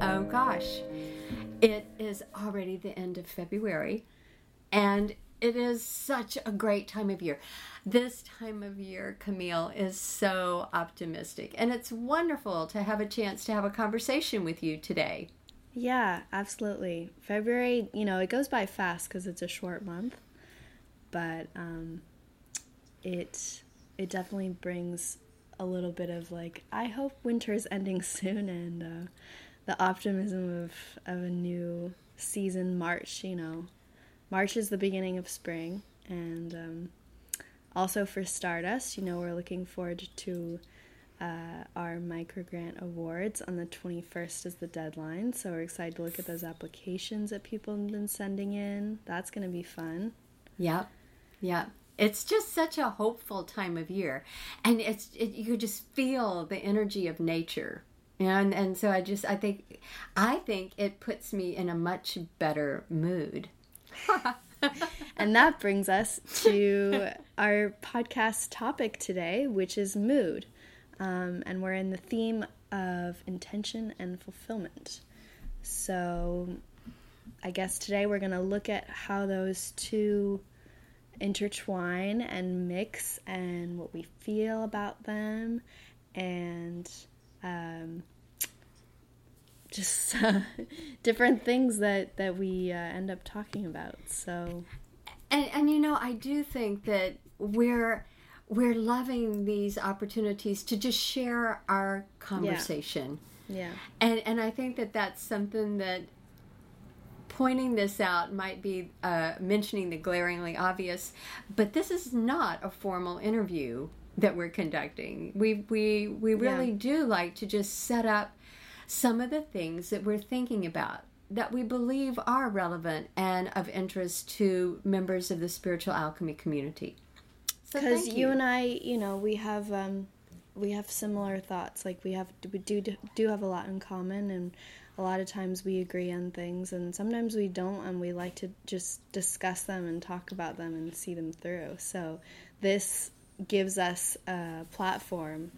Oh gosh, it is already the end of February, and it is such a great time of year. This time of year, Camille, is so optimistic, and it's wonderful to have a chance to have a conversation with you today. Yeah, absolutely. February, you know, it goes by fast because it's a short month, but um, it it definitely brings a little bit of like I hope winter is ending soon and uh, the optimism of of a new season. March, you know, March is the beginning of spring, and um, also for Stardust, you know, we're looking forward to uh, our microgrant awards on the 21st is the deadline. So we're excited to look at those applications that people have been sending in. That's going to be fun. Yep. Yep. It's just such a hopeful time of year. And it's it, you just feel the energy of nature. And and so I just I think I think it puts me in a much better mood. and that brings us to our podcast topic today, which is mood. Um, and we're in the theme of intention and fulfillment. So, I guess today we're going to look at how those two intertwine and mix and what we feel about them and um, just uh, different things that, that we uh, end up talking about. So, and, and you know, I do think that we're we're loving these opportunities to just share our conversation. Yeah. yeah. And and I think that that's something that pointing this out might be uh, mentioning the glaringly obvious, but this is not a formal interview that we're conducting. We we we really yeah. do like to just set up some of the things that we're thinking about that we believe are relevant and of interest to members of the spiritual alchemy community because so you. you. and I, you know, we have um, we have similar thoughts. Like we have we do do have a lot in common, and a lot of times we agree on things, and sometimes we don't, and we like to just discuss them and talk about them and see them through. So this gives us a platform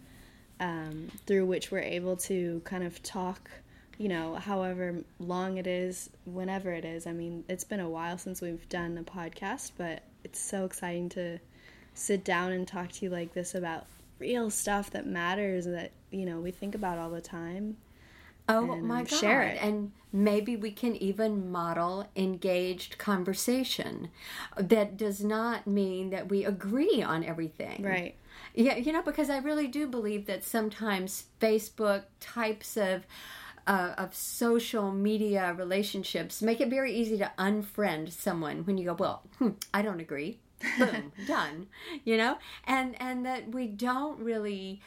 um, through which we're able to kind of talk you know, however long it is, whenever it is. I mean, it's been a while since we've done a podcast, but it's so exciting to sit down and talk to you like this about real stuff that matters that you know we think about all the time oh and, my god. share it. and maybe we can even model engaged conversation. That does not mean that we agree on everything. Right. Yeah you know because i really do believe that sometimes facebook types of uh, of social media relationships make it very easy to unfriend someone when you go well hmm, i don't agree. Boom, done. You know, and and that we don't really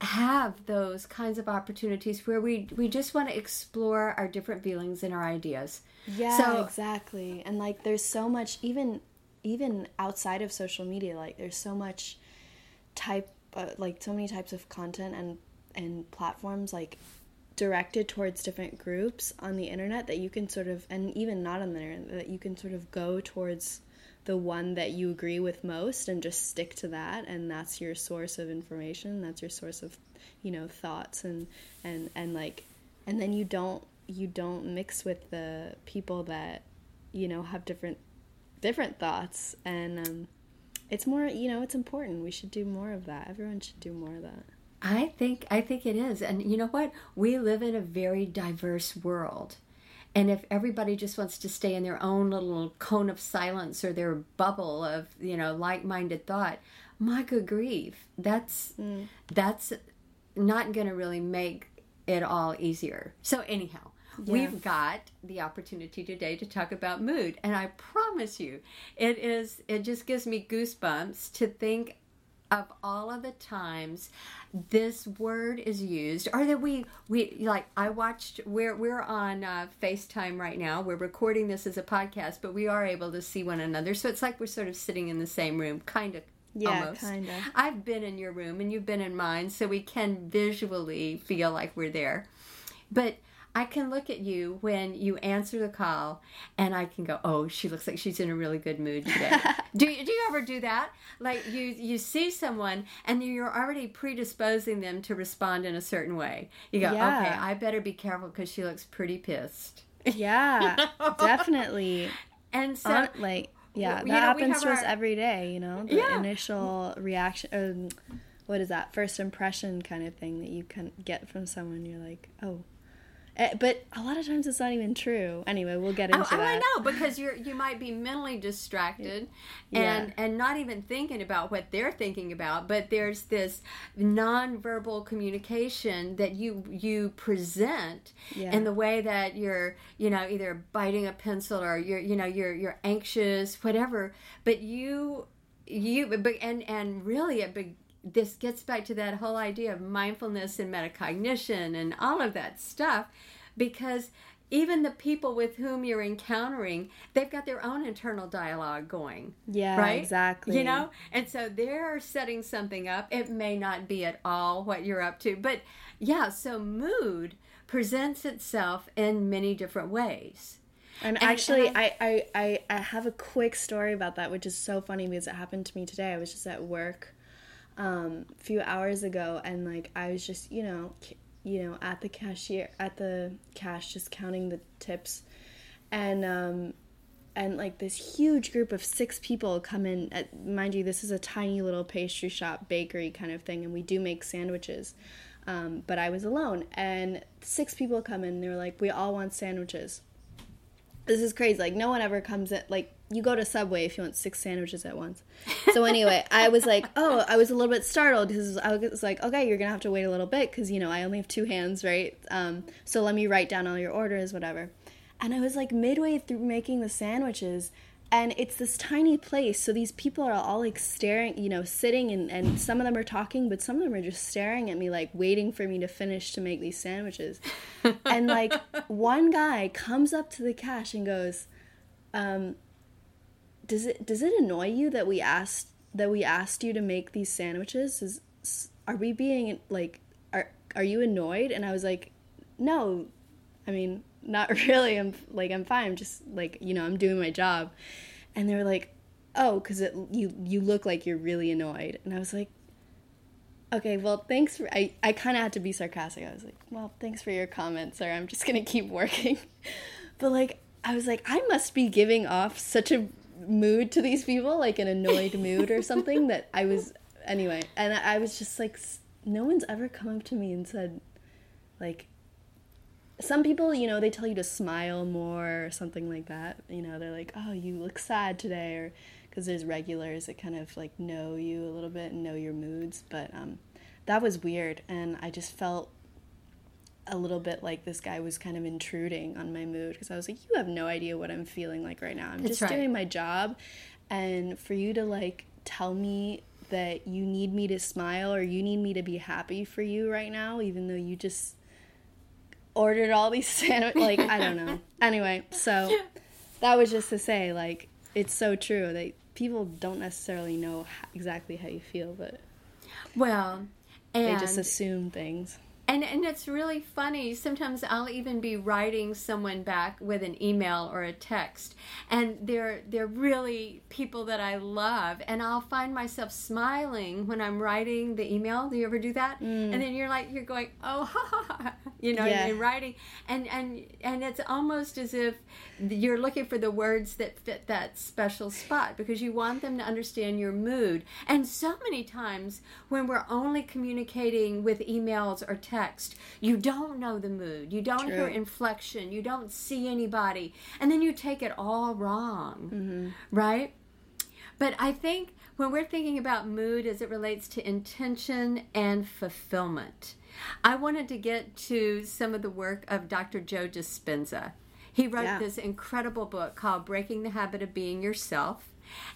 have those kinds of opportunities where we we just want to explore our different feelings and our ideas. Yeah, so, exactly. And like there's so much even even outside of social media like there's so much type uh, like so many types of content and and platforms like directed towards different groups on the internet that you can sort of and even not on the internet that you can sort of go towards the one that you agree with most and just stick to that and that's your source of information that's your source of you know thoughts and and and like and then you don't you don't mix with the people that you know have different different thoughts. And um, it's more you know it's important. We should do more of that. Everyone should do more of that. I think i think it is. And you know what? We live in a very diverse world and if everybody just wants to stay in their own little cone of silence or their bubble of, you know, like-minded thought, my good grief, that's mm. that's not going to really make it all easier. So anyhow, yeah. we've got the opportunity today to talk about mood and i promise you it is it just gives me goosebumps to think of all of the times this word is used or that we we like i watched we're we're on uh, facetime right now we're recording this as a podcast but we are able to see one another so it's like we're sort of sitting in the same room kind of yeah, kind of. I've been in your room and you've been in mine, so we can visually feel like we're there. But I can look at you when you answer the call and I can go, "Oh, she looks like she's in a really good mood today." do you, do you ever do that? Like you you see someone and you're already predisposing them to respond in a certain way. You go, Yeah. "Okay, I better be careful cuz she looks pretty pissed." Yeah, definitely. And so On- like, yeah, that know, happens to us every day. You know, the Yeah. initial reaction. Um, what is that? First impression kind of thing that you can get from someone. You're like, oh. Eh, But a lot of times it's not even true. Anyway, we'll get into Oh, oh, that. I know because you're you might be mentally distracted Yeah. and and not even thinking about what they're thinking about. But there's this nonverbal communication that you you present Yeah. in the way that you're you know either biting a pencil or you're you know you're you're anxious whatever. But you you but and and really a big this gets back to that whole idea of mindfulness and metacognition and all of that stuff because even the people with whom you're encountering they've got their own internal dialogue going Yeah, right exactly. you know and so they're setting something up it may not be at all what you're up to but yeah so mood presents itself in many different ways And, actually, I, I, I, I have a quick story about that, which is so funny because it happened to me today. I was just at work um, a few hours ago, and like I was just, you know, you know, at the cashier, at the cash, just counting the tips, and um, and like this huge group of six people come in. At, mind you, this is a tiny little pastry shop, bakery kind of thing, and we do make sandwiches. Um, but I was alone, and six people come in. and They were like, "We all want sandwiches." This is crazy. Like no one ever comes in. Like you go to Subway if you want six sandwiches at once. So anyway, I was like, oh, I was a little bit startled because I was like, okay, you're gonna have to wait a little bit because you know I only have two hands, right? Um, so let me write down all your orders, whatever. And I was like midway through making the sandwiches. And it's this tiny place, so these people are all like staring, you know, sitting, and, and some of them are talking, but some of them are just staring at me, like waiting for me to finish to make these sandwiches. and like one guy comes up to the cash and goes, um, "Does it does it annoy you that we asked that we asked you to make these sandwiches? Is are we being like are are you annoyed?" And I was like, "No, I mean not really. I'm like I'm fine. I'm just like you know I'm doing my job." And they were like, "Oh, because it you you look like you're really annoyed." And I was like, Okay, well, thanks for. I, I kind of had to be sarcastic. I was like, well, thanks for your comments, sir. I'm just going to keep working. But, like, I was like, I must be giving off such a mood to these people, like an annoyed mood or something, that I was. Anyway, and I I was just like, no one's ever come up to me and said, like, some people, you know, they tell you to smile more or something like that. You know, they're like, oh, you look sad today, or because there's regulars that kind of like know you a little bit and know your moods. But um, that was weird, and I just felt a little bit like this guy was kind of intruding on my mood because I was like, you have no idea what I'm feeling like right now. I'm That's just right. doing my job, and for you to like tell me that you need me to smile or you need me to be happy for you right now, even though you just ordered all these sandwiches. Like, I don't know. Anyway, so that was just to say, like, it's so true that people don't necessarily know exactly how you feel, but well they just assume things. And and it's really funny. Sometimes I'll even be writing someone back with an email or a text, and they're they're really people that I love, and I'll find myself smiling when I'm writing the email. Do you ever do that? Mm. And then you're like you're going oh ha ha, ha you know, Yeah. and writing, and and and it's almost as if you're looking for the words that fit that special spot because you want them to understand your mood. And so many times when we're only communicating with emails or text, you don't know the mood. You don't hear inflection. You don't see anybody. And then you take it all wrong. Mm-hmm. Right? But I think when we're thinking about mood as it relates to intention and fulfillment, I wanted to get to some of the work of Dr. Joe Dispenza. He wrote Yeah. this incredible book called Breaking the Habit of Being Yourself.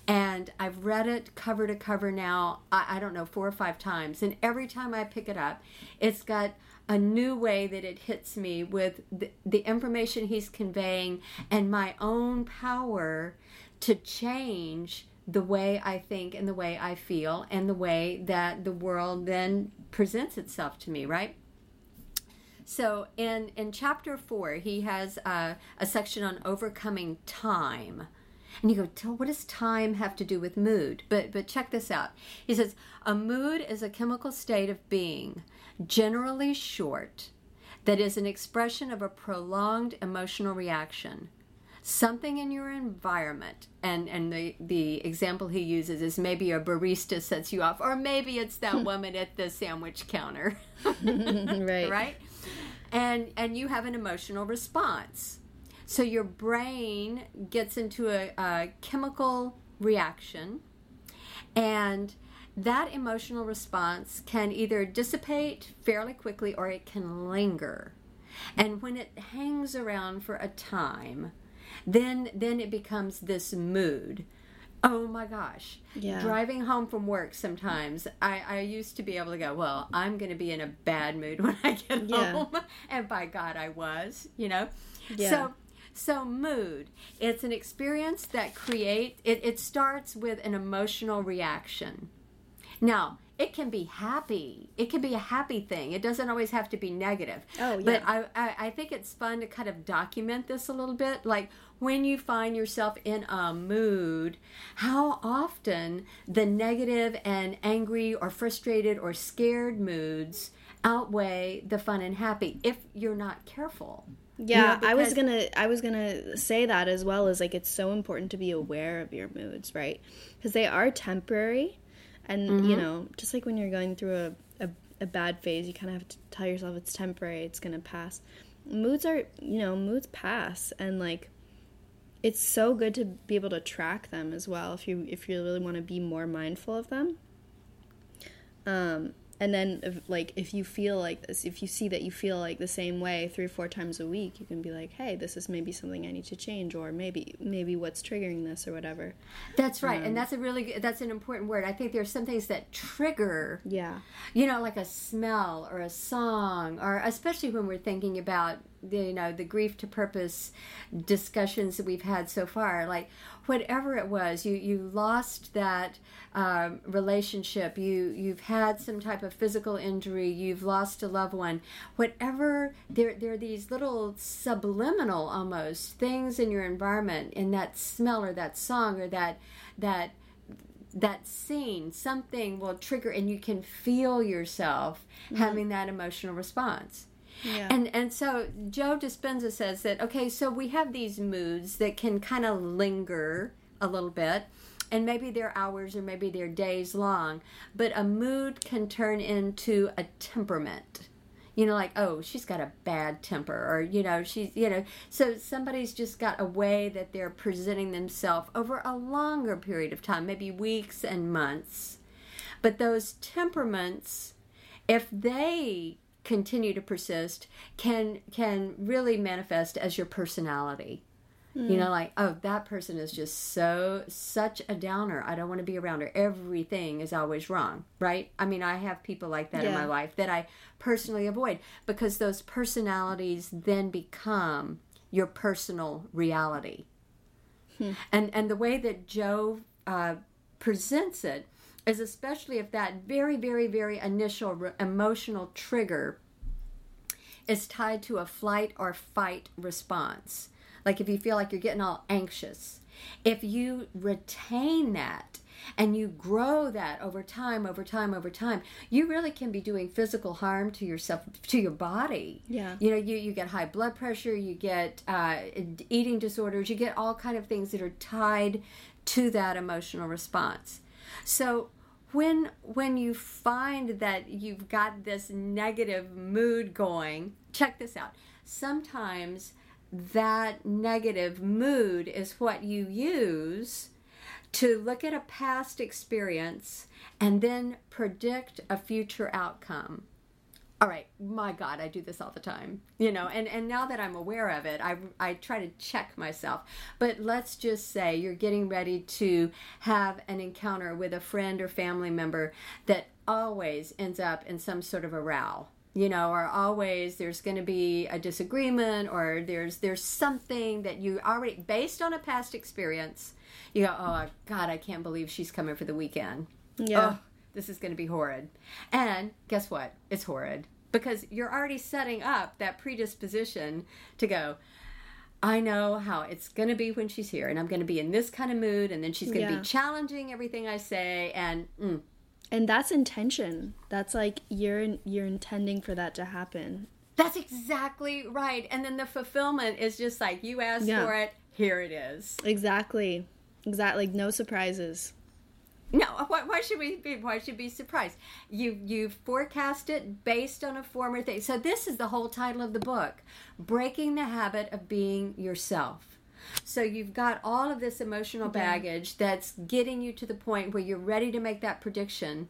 And I've read it cover to cover now, I, I don't know, four or five times. And every time I pick it up, it's got a new way that it hits me with the, the information he's conveying and my own power to change the way I think and the way I feel and the way that the world then presents itself to me, right? So in in chapter four, he has a section on overcoming time. And you go, what does time have to do with mood? But but check this out. He says a mood is a chemical state of being, generally short, that is an expression of a prolonged emotional reaction. Something in your environment, and, and the, the example he uses is maybe a barista sets you off, or maybe it's that hmm. woman at the sandwich counter. right. Right? And and you have an emotional response. So your brain gets into a, a chemical reaction and that emotional response can either dissipate fairly quickly or it can linger. And when it hangs around for a time, then then it becomes this mood. Oh my gosh. Yeah. Driving home from work sometimes, I, I used to be able to go, well, I'm going to be in a bad mood when I get Yeah. home. And by God, I was, you know? Yeah. So, so mood, it's an experience that create it, it starts with an emotional reaction. Now, it can be happy. It can be a happy thing. It doesn't always have to be negative. Oh, yeah. But I, I, I think it's fun to kind of document this a little bit. Like when you find yourself in a mood, how often the negative and angry or frustrated or scared moods outweigh the fun and happy if you're not careful. Yeah, You know, I was gonna I was gonna say that as well as like it's so important to be aware of your moods, right? Because they are temporary, and Mm-hmm. you know, just like when you're going through a, a, a bad phase, you kind of have to tell yourself it's temporary, it's gonna pass. Moods are you know moods pass, and like it's so good to be able to track them as well if you if you really want to be more mindful of them. Um, and then if, like if you feel like this if you see that you feel like the same way three or four times a week you can be like hey this is maybe something i need to change or maybe maybe what's triggering this or whatever That's right, Um, and that's a really good- that's an important word. I think there's some things that trigger yeah you know like a smell or a song or especially when we're thinking about the you know the grief to purpose discussions that we've had so far like whatever it was you you lost that um, relationship. You you've had some type of physical injury. You've lost a loved one. Whatever there there are these little subliminal almost things in your environment in that smell or that song or that that that scene, something will trigger, and you can feel yourself having that emotional response. Yeah And and so Joe Dispenza says that okay, so we have these moods that can kind of linger a little bit, and maybe they're hours or maybe they're days long, but a mood can turn into a temperament. You know, like oh, she's got a bad temper, or you know, she's you know, so somebody's just got a way that they're presenting themselves over a longer period of time, maybe weeks and months. But those temperaments, if they continue to persist, can can really manifest as your personality. You know, like, oh, that person is just so such a downer. I don't want to be around her. Everything is always wrong, right? I mean, I have people like that in my life that I personally avoid because those personalities then become your personal reality. And and the way that Joe uh, presents it is especially if that very very very initial re- emotional trigger is tied to a flight or fight response. Like if you feel like you're getting all anxious, if you retain that and you grow that over time, over time, over time, you really can be doing physical harm to yourself, to your body. Yeah. You know, you, you get high blood pressure, you get uh, eating disorders, you get all kind of things that are tied to that emotional response. So when when you find that you've got this negative mood going, check this out. Sometimes that negative mood is what you use to look at a past experience and then predict a future outcome. All right, my God, I do this all the time, you know. And and now that I'm aware of it, I I try to check myself. But let's just say you're getting ready to have an encounter with a friend or family member that always ends up in some sort of a row, you know, or always there's going to be a disagreement, or there's there's something that you already based on a past experience. You go, oh God, I can't believe she's coming for the weekend. Yeah. Oh, this is going to be horrid. And guess what? It's horrid. because you're already setting up that predisposition to go I know how it's going to be when she's here, and I'm going to be in this kind of mood, and then she's going to Yeah. be challenging everything I say, and mm, And that's intention. That's like you're you're intending for that to happen. that's exactly right. And then the fulfillment is just like you asked Yeah. for it, here it is. Exactly. Exactly. No surprises. No, why, why should we be? Why should be surprised? You you forecast it based on a former thing. So this is the whole title of the book: breaking the habit of being yourself. So you've got all of this emotional baggage that's getting you to the point where you're ready to make that prediction,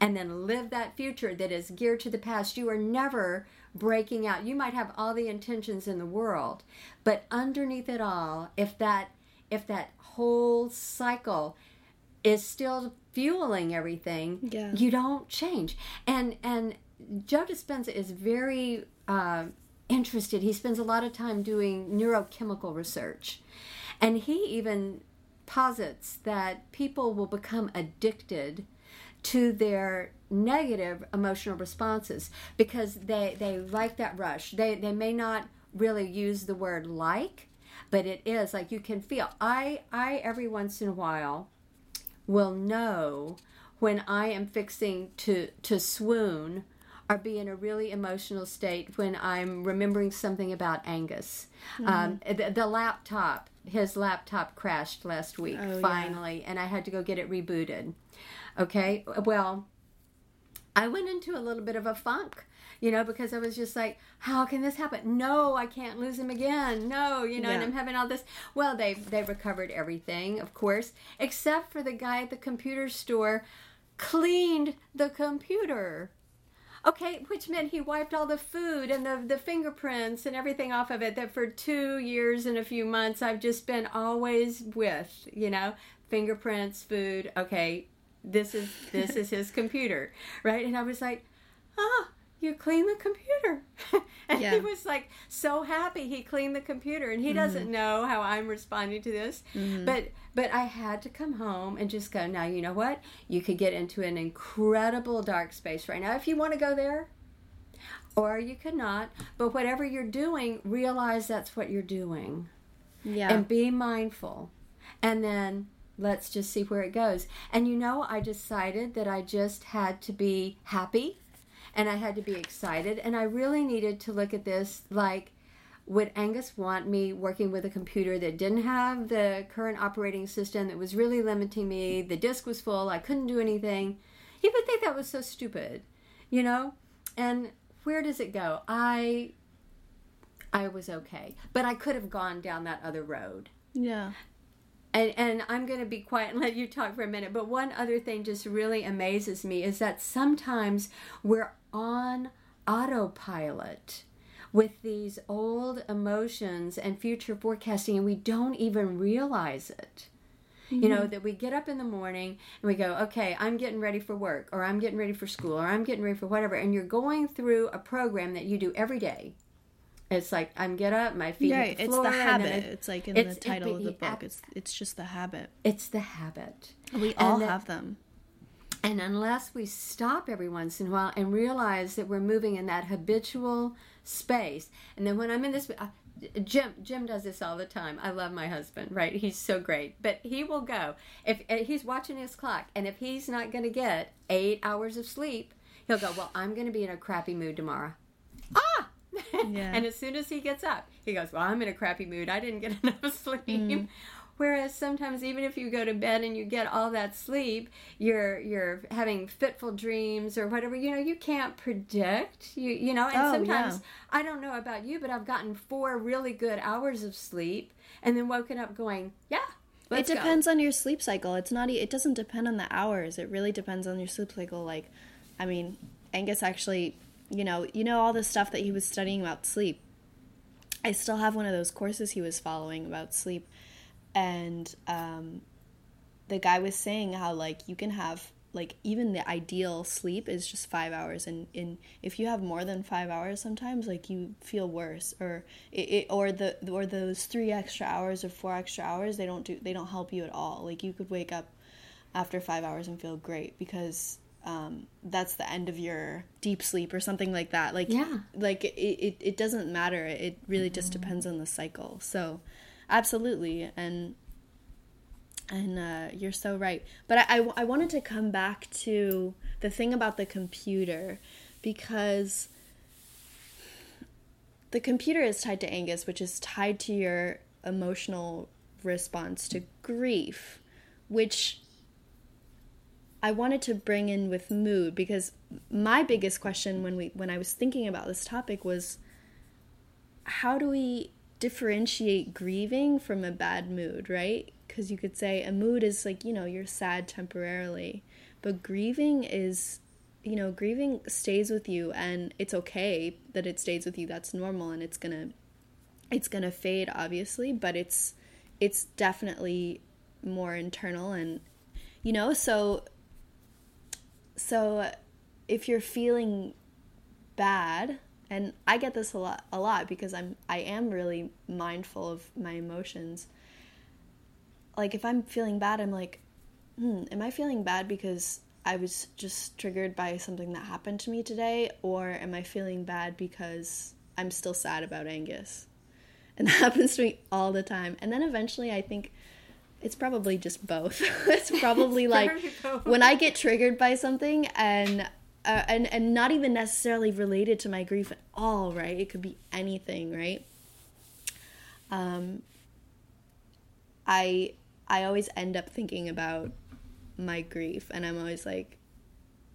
and then live that future that is geared to the past. You are never breaking out. You might have all the intentions in the world, but underneath it all, if that if that whole cycle is still fueling everything, Yeah. you don't change. And and Joe Dispenza is very uh, interested. He spends a lot of time doing neurochemical research, and he even posits that people will become addicted to their negative emotional responses because they they like that rush. They they may not really use the word like, but it is like you can feel. I I every once in a while will know when I am fixing to to swoon or be in a really emotional state when I'm remembering something about Angus. Um, the, the laptop, his laptop crashed last week Oh, yeah. finally, and I had to go get it rebooted. Okay, well, I went into a little bit of a funk, you know, because I was just like, how can this happen? No, I can't lose him again. No, you know, and I'm having all this. Well, they they recovered everything, of course, except for the guy at the computer store cleaned the computer. Okay, which meant he wiped all the food and the, the fingerprints and everything off of it that for two years and a few months I've just been always with, you know, fingerprints, food. Okay, this is this is his computer, right? And I was like, ah, you clean the computer. and Yeah. he was like so happy he cleaned the computer and he doesn't know how I'm responding to this. But but I had to come home and just go, now you know what? You could get into an incredible dark space right now if you want to go there. Or you could not. But whatever you're doing, realize that's what you're doing Yeah. and be mindful and then let's just see where it goes. And you know i decided that i just had to be happy and i had to be excited and i really needed to look at this like would angus want me working with a computer that didn't have the current operating system that was really limiting me the disk was full i couldn't do anything? He would think that was so stupid you know? And where does it go? I i was okay. But i could have gone down that other road. Yeah. And and I'm going to be quiet and let you talk for a minute. But one other thing just really amazes me is that sometimes we're on autopilot with these old emotions and future forecasting, and we don't even realize it. You know, mm-hmm. that we get up in the morning and we go, okay, I'm getting ready for work, or I'm getting ready for school, or I'm getting ready for whatever. And you're going through a program that you do every day. It's like, I'm get up, my feet Right. hit the It's floor. the and then habit. I- It's like in It's- the title it- of the it- book. It's it's just the habit. it's the habit. We all that- have them. And unless we stop every once in a while and realize that we're moving in that habitual space, and then when I'm in this, uh, Jim Jim does this all the time. I love my husband, right? He's so great, but he will go if uh, he's watching his clock, and if he's not going to get eight hours of sleep, he'll go. Well, I'm going to be in a crappy mood tomorrow. Ah. Yeah. and as soon as he gets up, he goes, Well, I'm in a crappy mood. I didn't get enough sleep. Mm. Whereas sometimes even if you go to bed and you get all that sleep, you're you're having fitful dreams or whatever, you know, you can't predict. You you know, and Oh, sometimes yeah. I don't know about you, but I've gotten four really good hours of sleep and then woken up going, Yeah. Let's it go." depends on your sleep cycle. It's not. It doesn't depend on the hours. It really depends on your sleep cycle. Like, I mean, Angus actually, you know, you know all the stuff that he was studying about sleep. I still have one of those courses he was following about sleep, and um, the guy was saying how like you can have like even the ideal sleep is just five hours. And in if you have more than five hours sometimes like you feel worse. Or it, it or the or those three extra hours or four extra hours they don't do they don't help you at all. Like you could wake up after five hours and feel great because um, that's the end of your deep sleep or something like that. Like, Yeah. like it, it, it doesn't matter. It really just depends on the cycle. So, absolutely, and and uh, you're so right. But I, I, I wanted to come back to the thing about the computer because the computer is tied to Angus, which is tied to your emotional response to grief, which I wanted to bring in with mood because my biggest question when we when I was thinking about this topic was how do we differentiate grieving from a bad mood, right? Because you could say a mood is like, you know, you're sad temporarily, but grieving is you know, grieving stays with you and it's okay that it stays with you. That's normal and it's going to it's going to fade obviously, but it's it's definitely more internal and you know, so so if you're feeling bad and I get this a lot a lot because I'm I am really mindful of my emotions. Like if I'm feeling bad, I'm like, hmm, am I feeling bad because I was just triggered by something that happened to me today, or am I feeling bad because I'm still sad about Angus? And that happens to me all the time. And then eventually I think it's probably just both. it's probably like when I get triggered by something and uh, and and not even necessarily related to my grief at all, right? It could be anything, right? Um I I always end up thinking about my grief and I'm always like,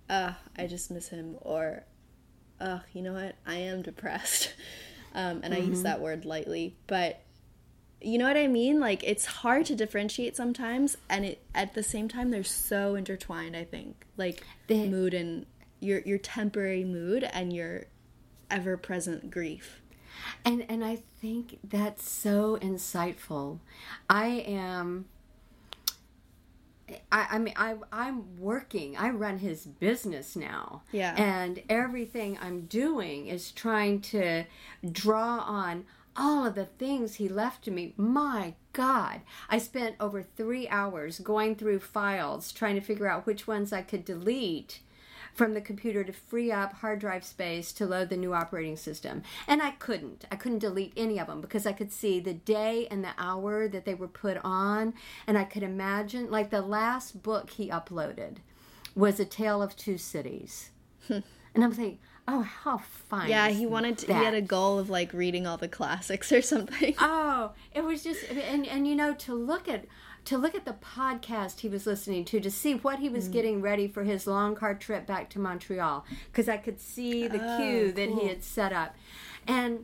uh, I just miss him or uh, you know what? I am depressed. Um, and I use that word lightly, but you know what I mean? Like it's hard to differentiate sometimes and it at the same time they're so intertwined, I think. Like They- mood and your your temporary mood and your ever present grief. And and I think that's so insightful. I am I, I mean I I'm working. I run his business now. Yeah. And everything I'm doing is trying to draw on all of the things he left to me. My God. I spent over three hours going through files trying to figure out which ones I could delete from the computer to free up hard drive space to load the new operating system. And I couldn't. I couldn't delete any of them because I could see the day and the hour that they were put on. And I could imagine, like the last book he uploaded was A Tale of Two Cities. Hmm. and I'm thinking, oh, how fine. Yeah, he wanted to, he had a goal of like reading all the classics or something. Oh, it was just and and you know to look at to look at the podcast he was listening to to see what he Mm. was getting ready for his long car trip back to Montreal because I could see the Oh, queue that he had set up. And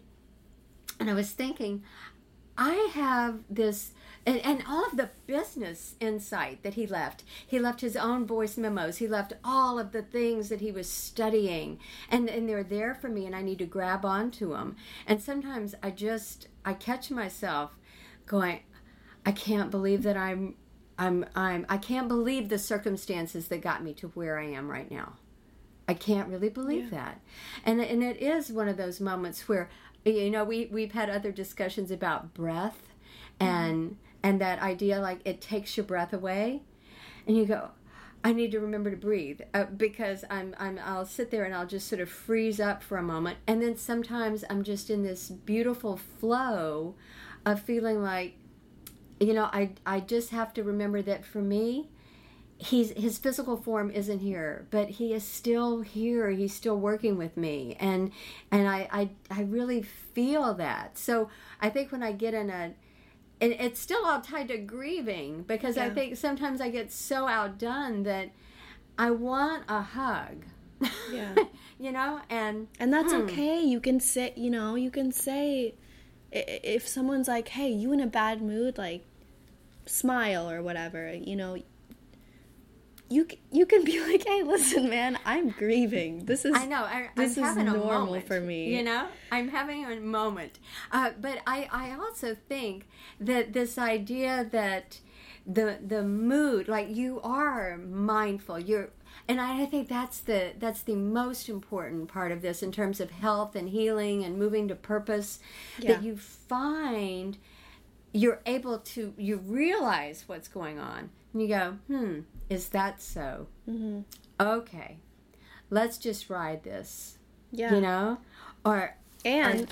and I was thinking I have this and, and all of the business insight that he left. He left his own voice memos. He left all of the things that he was studying. And, and they're there for me, and I need to grab onto them. And sometimes I just, I catch myself going, I can't believe that I'm, I'm, I'm, I can't believe the circumstances that got me to where I am right now. I can't really believe that. And and it is one of those moments where you know we we've had other discussions about breath mm-hmm. and and that idea like it takes your breath away and you go I need to remember to breathe uh, because I'm I'm I'll sit there and I'll just sort of freeze up for a moment and then sometimes I'm just in this beautiful flow of feeling like you know I I just have to remember that for me he's his physical form isn't here but he is still here. He's still working with me and and i i, I really feel that. So i think when i get in a and it's still all tied to grieving because i think sometimes i get so outdone that i want a hug Yeah. you know and And that's hmm, okay. You can say, you know, you can say if someone's like, "Hey, you in a bad mood?" like smile or whatever, you know, you you can be like, "Hey, listen, man, I'm grieving. This is I know. I, This I'm is having a normal moment, for me. You know, I'm having a moment. Uh, but I, I also think that this idea that the the mood, like you are mindful, you're, and I think that's the that's the most important part of this in terms of health and healing and moving to purpose. Yeah. That you find you're able to you realize what's going on and you go, hmm, is that so? Mm-hmm. Okay, let's just ride this. Yeah. You know, or And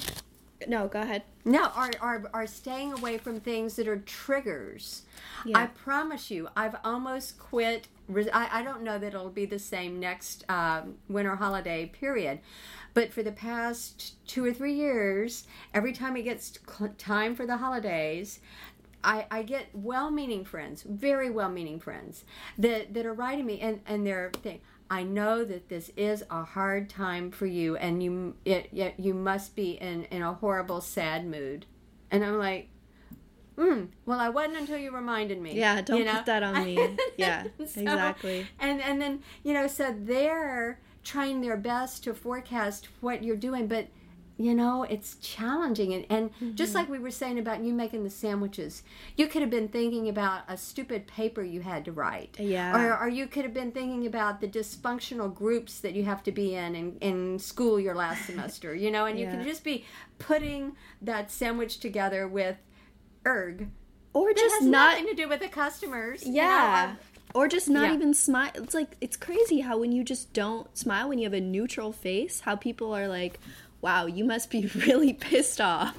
no, go ahead. no, are, or or staying away from things that are triggers. Yeah. I promise you, I've almost quit. I, I don't know that it'll be the same next um, winter holiday period, but for the past two or three years, every time it gets cl- time for the holidays, I, I get well-meaning friends, very well-meaning friends that, that are writing me, and and they're saying, "I know that this is a hard time for you, and you it, it, you must be in in a horrible, sad mood," and I'm like. Mm, well, I wasn't until you reminded me. Yeah, don't you know? put that on me. Yeah, So- exactly. And and then you know, so they're trying their best to forecast what you're doing, but you know, it's challenging. And and just Mm-hmm. like we were saying about you making the sandwiches, you could have been thinking about a stupid paper you had to write. Yeah. Or, or you could have been thinking about the dysfunctional groups that you have to be in in, in school your last semester, you know, and you Yeah. can just be putting that sandwich together with erg. Or just not nothing to do with the customers. you know, Yeah. or just not Yeah. even smile. It's like it's crazy how when you just don't smile when you have a neutral face, how people are like, "Wow, you must be really pissed off."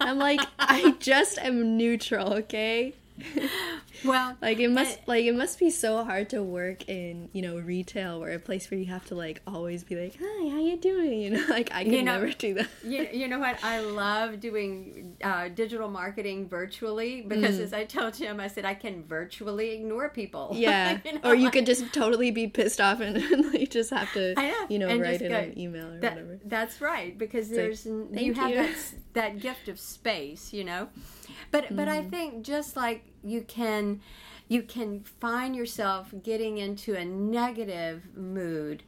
I'm like, "I just am neutral, okay?" well, Like it must And- like it must be so hard to work in, you know, retail or a place where you have to like always be like, "Hi, how you doing?" You know, like I can You know- never do that. you, you know what? I love doing uh, digital marketing virtually because, as I told him, I said I can virtually ignore people. Mm. Yeah. You know, or you like- could just totally be pissed off and, and like just have to, know, you know, write in go, an email or That, whatever. that's right because like, there's "Thank you have you." that that gift of space, you know. But but Mm-hmm. I think just like you can you can find yourself getting into a negative mood.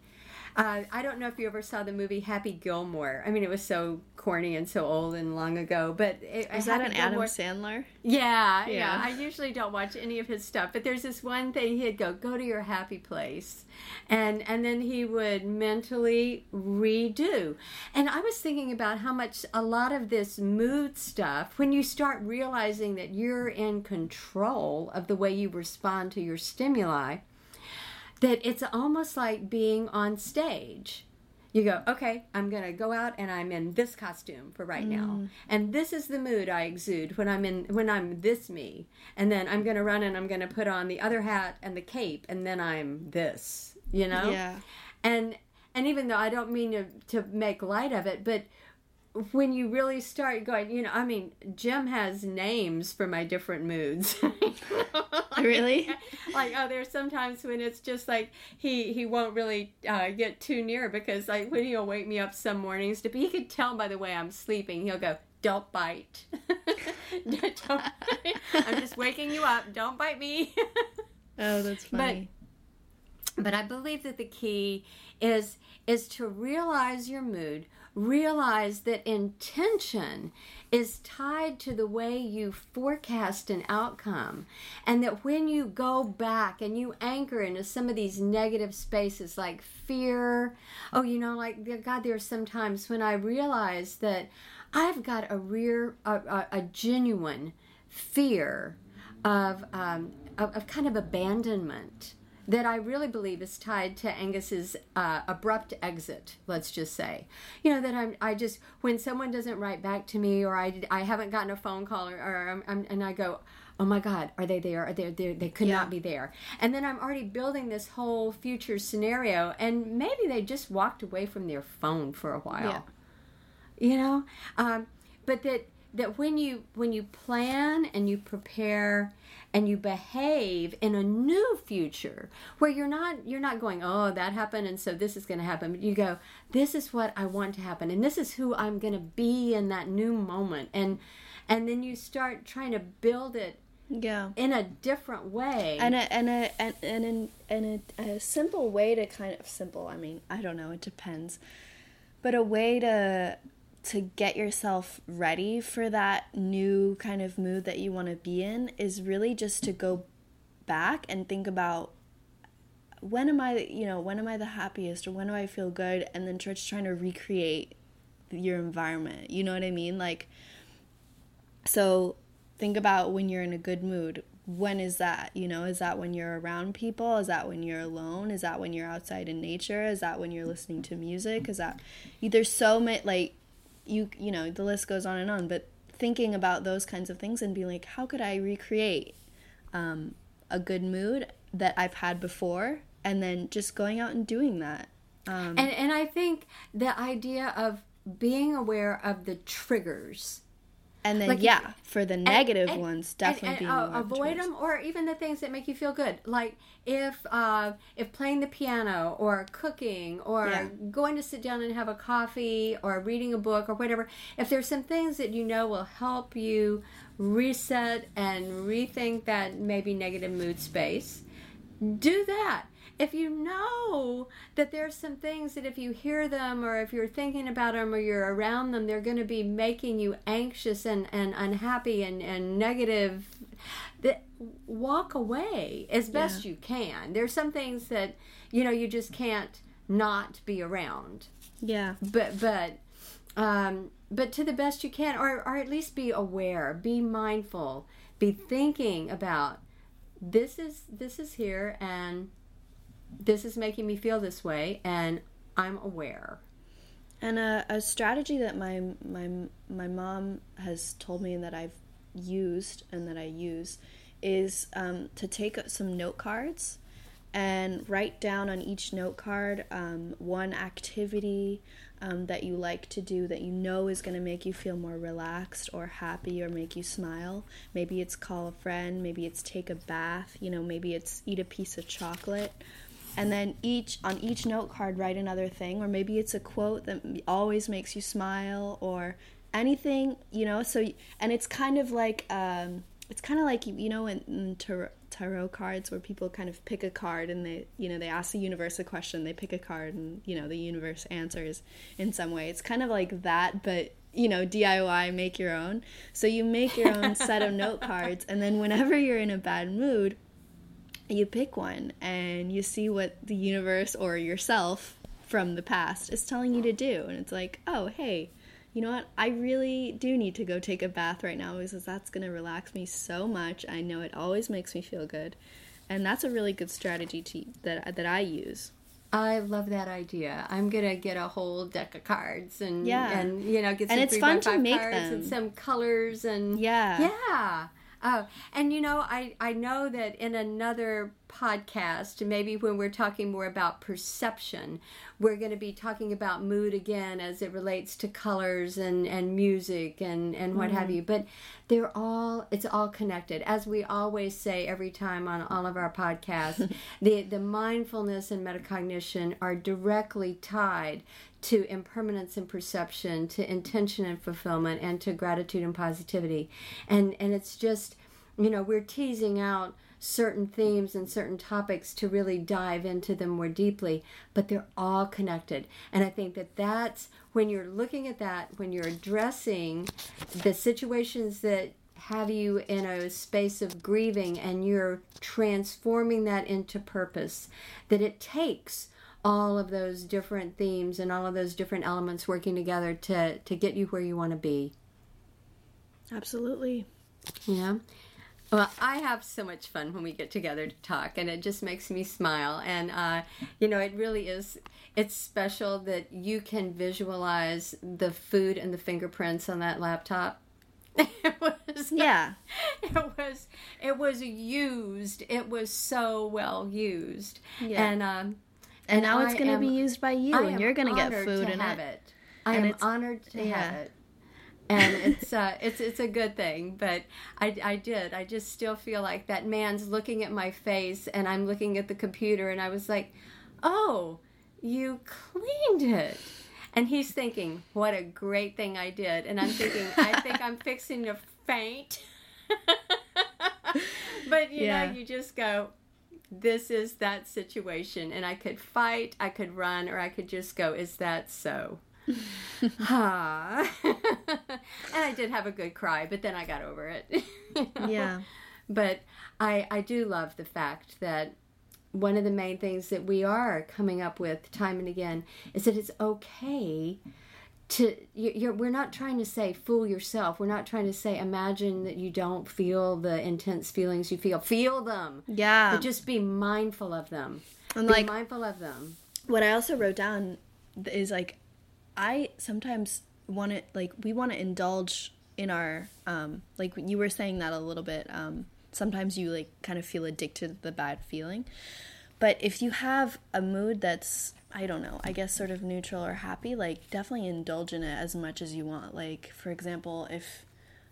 Uh, I don't know if you ever saw the movie Happy Gilmore. I mean, it was so corny and so old and long ago. But it, Is that an Adam Gilmore- Sandler? yeah, yeah, Yeah. I usually don't watch any of his stuff, but there's this one thing he'd go, "Go to your happy place," and and then he would mentally redo. And I was thinking about how much a lot of this mood stuff, when you start realizing that you're in control of the way you respond to your stimuli, that it's almost like being on stage. You go, okay, I'm going to go out and I'm in this costume for right now. Mm. And this is the mood I exude when I'm in when I'm this me. And then I'm going to run and I'm going to put on the other hat and the cape and then I'm this, you know? Yeah. And and even though I don't mean to to make light of it, but when you really start going, you know, I mean, Jim has names for my different moods. Really? like oh there's sometimes when it's just like he he won't really uh, get too near because like when he'll wake me up some mornings to be, he could tell by the way i'm sleeping he'll go don't bite don't, i'm just waking you up don't bite me Oh, that's funny. but i believe that the key is is to realize your mood realize that intention is tied to the way you forecast an outcome and that when you go back and you anchor into some of these negative spaces like fear oh you know like god there's sometimes when i realize that i've got a rear a, a, a genuine fear of, um, of of kind of abandonment that I really believe is tied to Angus's uh, abrupt exit. Let's just say, you know, that I'm I just when someone doesn't write back to me or I I haven't gotten a phone call or, or I'm, I'm, and I go. Oh my God! Are they there? Are they there? They could Yeah. not be there. And then I'm already building this whole future scenario, and maybe they just walked away from their phone for a while Yeah. you know um, but that that when you when you plan and you prepare and you behave in a new future where you're not you're not going oh that happened and so this is going to happen but you go this is what i want to happen and this is who i'm going to be in that new moment and and then you start trying to build it Yeah. in a different way And a and a and and, and, and a, a simple way to kind of simple. I mean, I don't know. It depends, but a way to to get yourself ready for that new kind of mood that you want to be in is really just to go back and think about when am I, you know, when am I the happiest or when do I feel good, and then just trying to recreate your environment. You know what I mean? Like, so think about when you're in a good mood. when is that? You know, is that when you're around people? Is that when you're alone? Is that when you're outside in nature? Is that when you're listening to music? Is that there's so many like you you know, the list goes on and on, but thinking about those kinds of things and being like, how could I recreate um, a good mood that I've had before and then just going out and doing that. Um, and and I think the idea of being aware of the triggers and then like, yeah for the negative and, and, ones definitely and, and uh, avoid them or even the things that make you feel good. Like if uh, if playing the piano or cooking or yeah. going to sit down and have a coffee or reading a book or whatever if there's some things that you know will help you reset and rethink that maybe negative mood space do that if you know that there's some things that if you hear them or if you're thinking about them or you're around them, they're going to be making you anxious and, and unhappy and, and negative, that walk away as best yeah. you can. There's some things that, you know, you just can't not be around. Yeah. But, but, um, but to the best you can, or, or at least be aware, be mindful, be thinking about this is this is here and this is making me feel this way and I'm aware. And a, a strategy that my my my mom has told me that I've used and that I use is um, to take some note cards and write down on each note card um, one activity um, that you like to do that you know is going to make you feel more relaxed or happy or make you smile. Maybe it's call a friend, maybe it's take a bath, you know, maybe it's eat a piece of chocolate and then each on each note card write another thing. Or maybe it's a quote that always makes you smile or anything you know? So and it's kind of like um, it's kind of like you know in, in tarot, tarot cards where people kind of pick a card and they you know they ask the universe a question they pick a card and you know the universe answers in some way. It's kind of like that but you know DIY make your own. So you make your own set of note cards and then whenever you're in a bad mood you pick one and you see what the universe or yourself from the past is telling you to do. And it's like, oh, hey, you know what? I really do need to go take a bath right now because that's going to relax me so much. I know it always makes me feel good. And that's a really good strategy to, that, that I use. I love that idea. I'm gonna get a whole deck of cards and yeah, and you know get some and it's fun to make cards them and some colors and yeah, yeah. Oh, and you know, I, I know that in another podcast, maybe when we're talking more about perception, we're going to be talking about mood again as it relates to colors and, and music and, and what mm. have you. But they're all, it's all connected. As we always say every time on all of our podcasts, the, the mindfulness and metacognition are directly tied to impermanence and perception, to intention and fulfillment, and to gratitude and positivity. And and it's just, you know, we're teasing out certain themes and certain topics to really dive into them more deeply, but they're all connected. And I think that that's when you're looking at that, when you're addressing the situations that have you in a space of grieving and you're transforming that into purpose, that it takes all of those different themes and all of those different elements working together to to get you where you want to be. Absolutely. Yeah. Well, I have so much fun when we get together to talk, and it just makes me smile. And uh, you know, it really is. It's special that you can visualize the food and the fingerprints on that laptop. it was yeah. It was it was used. It was so well used. Yeah. And um, and, now it's going to be used by you, and you're going to get food in it. it. I and am honored to yeah. have it, and it's uh, it's it's a good thing. But I I did. I just still feel like that man's looking at my face, and I'm looking at the computer, and I was like, oh, you cleaned it. And he's thinking, what a great thing I did. And I'm thinking, I think I'm fixing to faint. but you yeah. know, you just go, this is that situation and i could fight i could run or i could just go is that so? Ha. And i did have a good cry but then i got over it. You know? yeah. But i i do love the fact that one of the main things that we are coming up with time and again is that it's okay to you're, we're not trying to say fool yourself. We're not trying to say imagine that you don't feel the intense feelings you feel. Feel them. Yeah. but just be mindful of them. And, be like- mindful of them. what I also wrote down is like I sometimes want to like we want to indulge in our um like you were saying that a little bit um sometimes you like kind of feel addicted to the bad feeling. But if you have a mood that's I don't know I guess sort of neutral or happy like definitely indulge in it as much as you want. Like for example if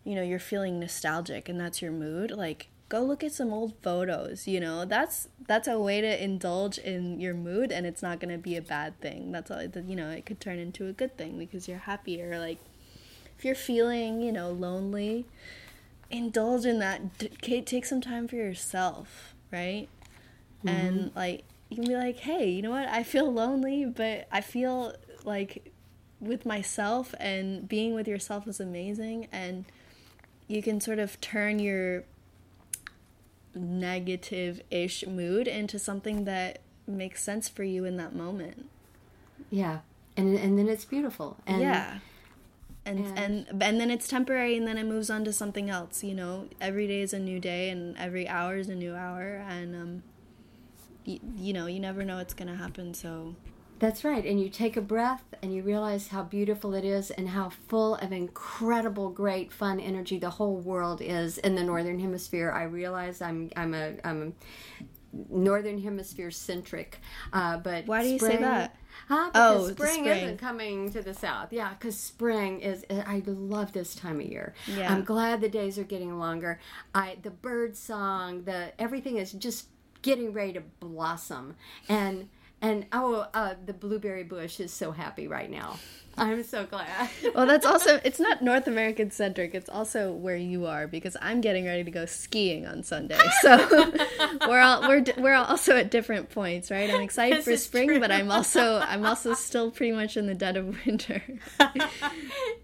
you know you're feeling nostalgic and that's your mood like go look at some old photos you know? That's that's a way to indulge in your mood and it's not going to be a bad thing. That's all you know it could turn into a good thing because you're happier. Like if you're feeling you know lonely indulge in that. D- take some time for yourself right? Mm-hmm. And like you can be like hey you know what i feel lonely but i feel like with myself and being with yourself is amazing and you can sort of turn your negative ish mood into something that makes sense for you in that moment. yeah and and then it's beautiful and yeah. And, and- and and then it's temporary and then it moves on to something else, you know. Every day is a new day and every hour is a new hour and um y- you know, you never know what's going to happen, so That's right. And you take a breath and you realize how beautiful it is and how full of incredible, great, fun energy the whole world is in the northern hemisphere. I realize I'm I'm a I'm northern hemisphere centric. Uh, but Why do you say that? Huh? Oh, Because the spring, spring. isn't coming to the south. Yeah, because spring is. I love this time of year. Yeah. I'm glad the days are getting longer. I the bird song, the everything is just getting ready to blossom, and and oh, uh, the blueberry bush is so happy right now. I'm so glad. Well, that's also it's not North American centric. It's also where you are because I'm getting ready to go skiing on Sunday. So we're all we're we're also at different points, right? I'm excited This for spring, true. but I'm also I'm also still pretty much in the dead of winter.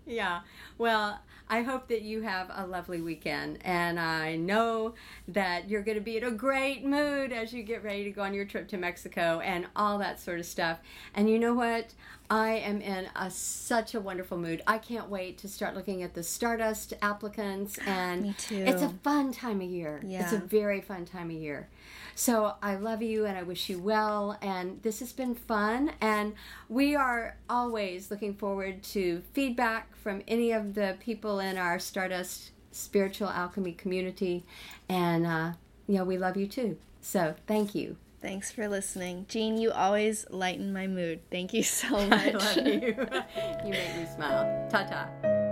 yeah. Well, I hope that you have a lovely weekend, and I know that you're going to be in a great mood as you get ready to go on your trip to Mexico and all that sort of stuff. And you know what? I am in a, such a wonderful mood. I can't wait to start looking at the Stardust applicants, and Me too. it's a fun time of year. Yeah. It's a very fun time of year. So I love you and I wish you well. And this has been fun. And we are always looking forward to feedback from any of the people in our Stardust Spiritual Alchemy community. And, uh, you know, we love you too. So thank you. Thanks for listening, Jean. You always lighten my mood. Thank you so much. I love you. you make me smile. Ta ta.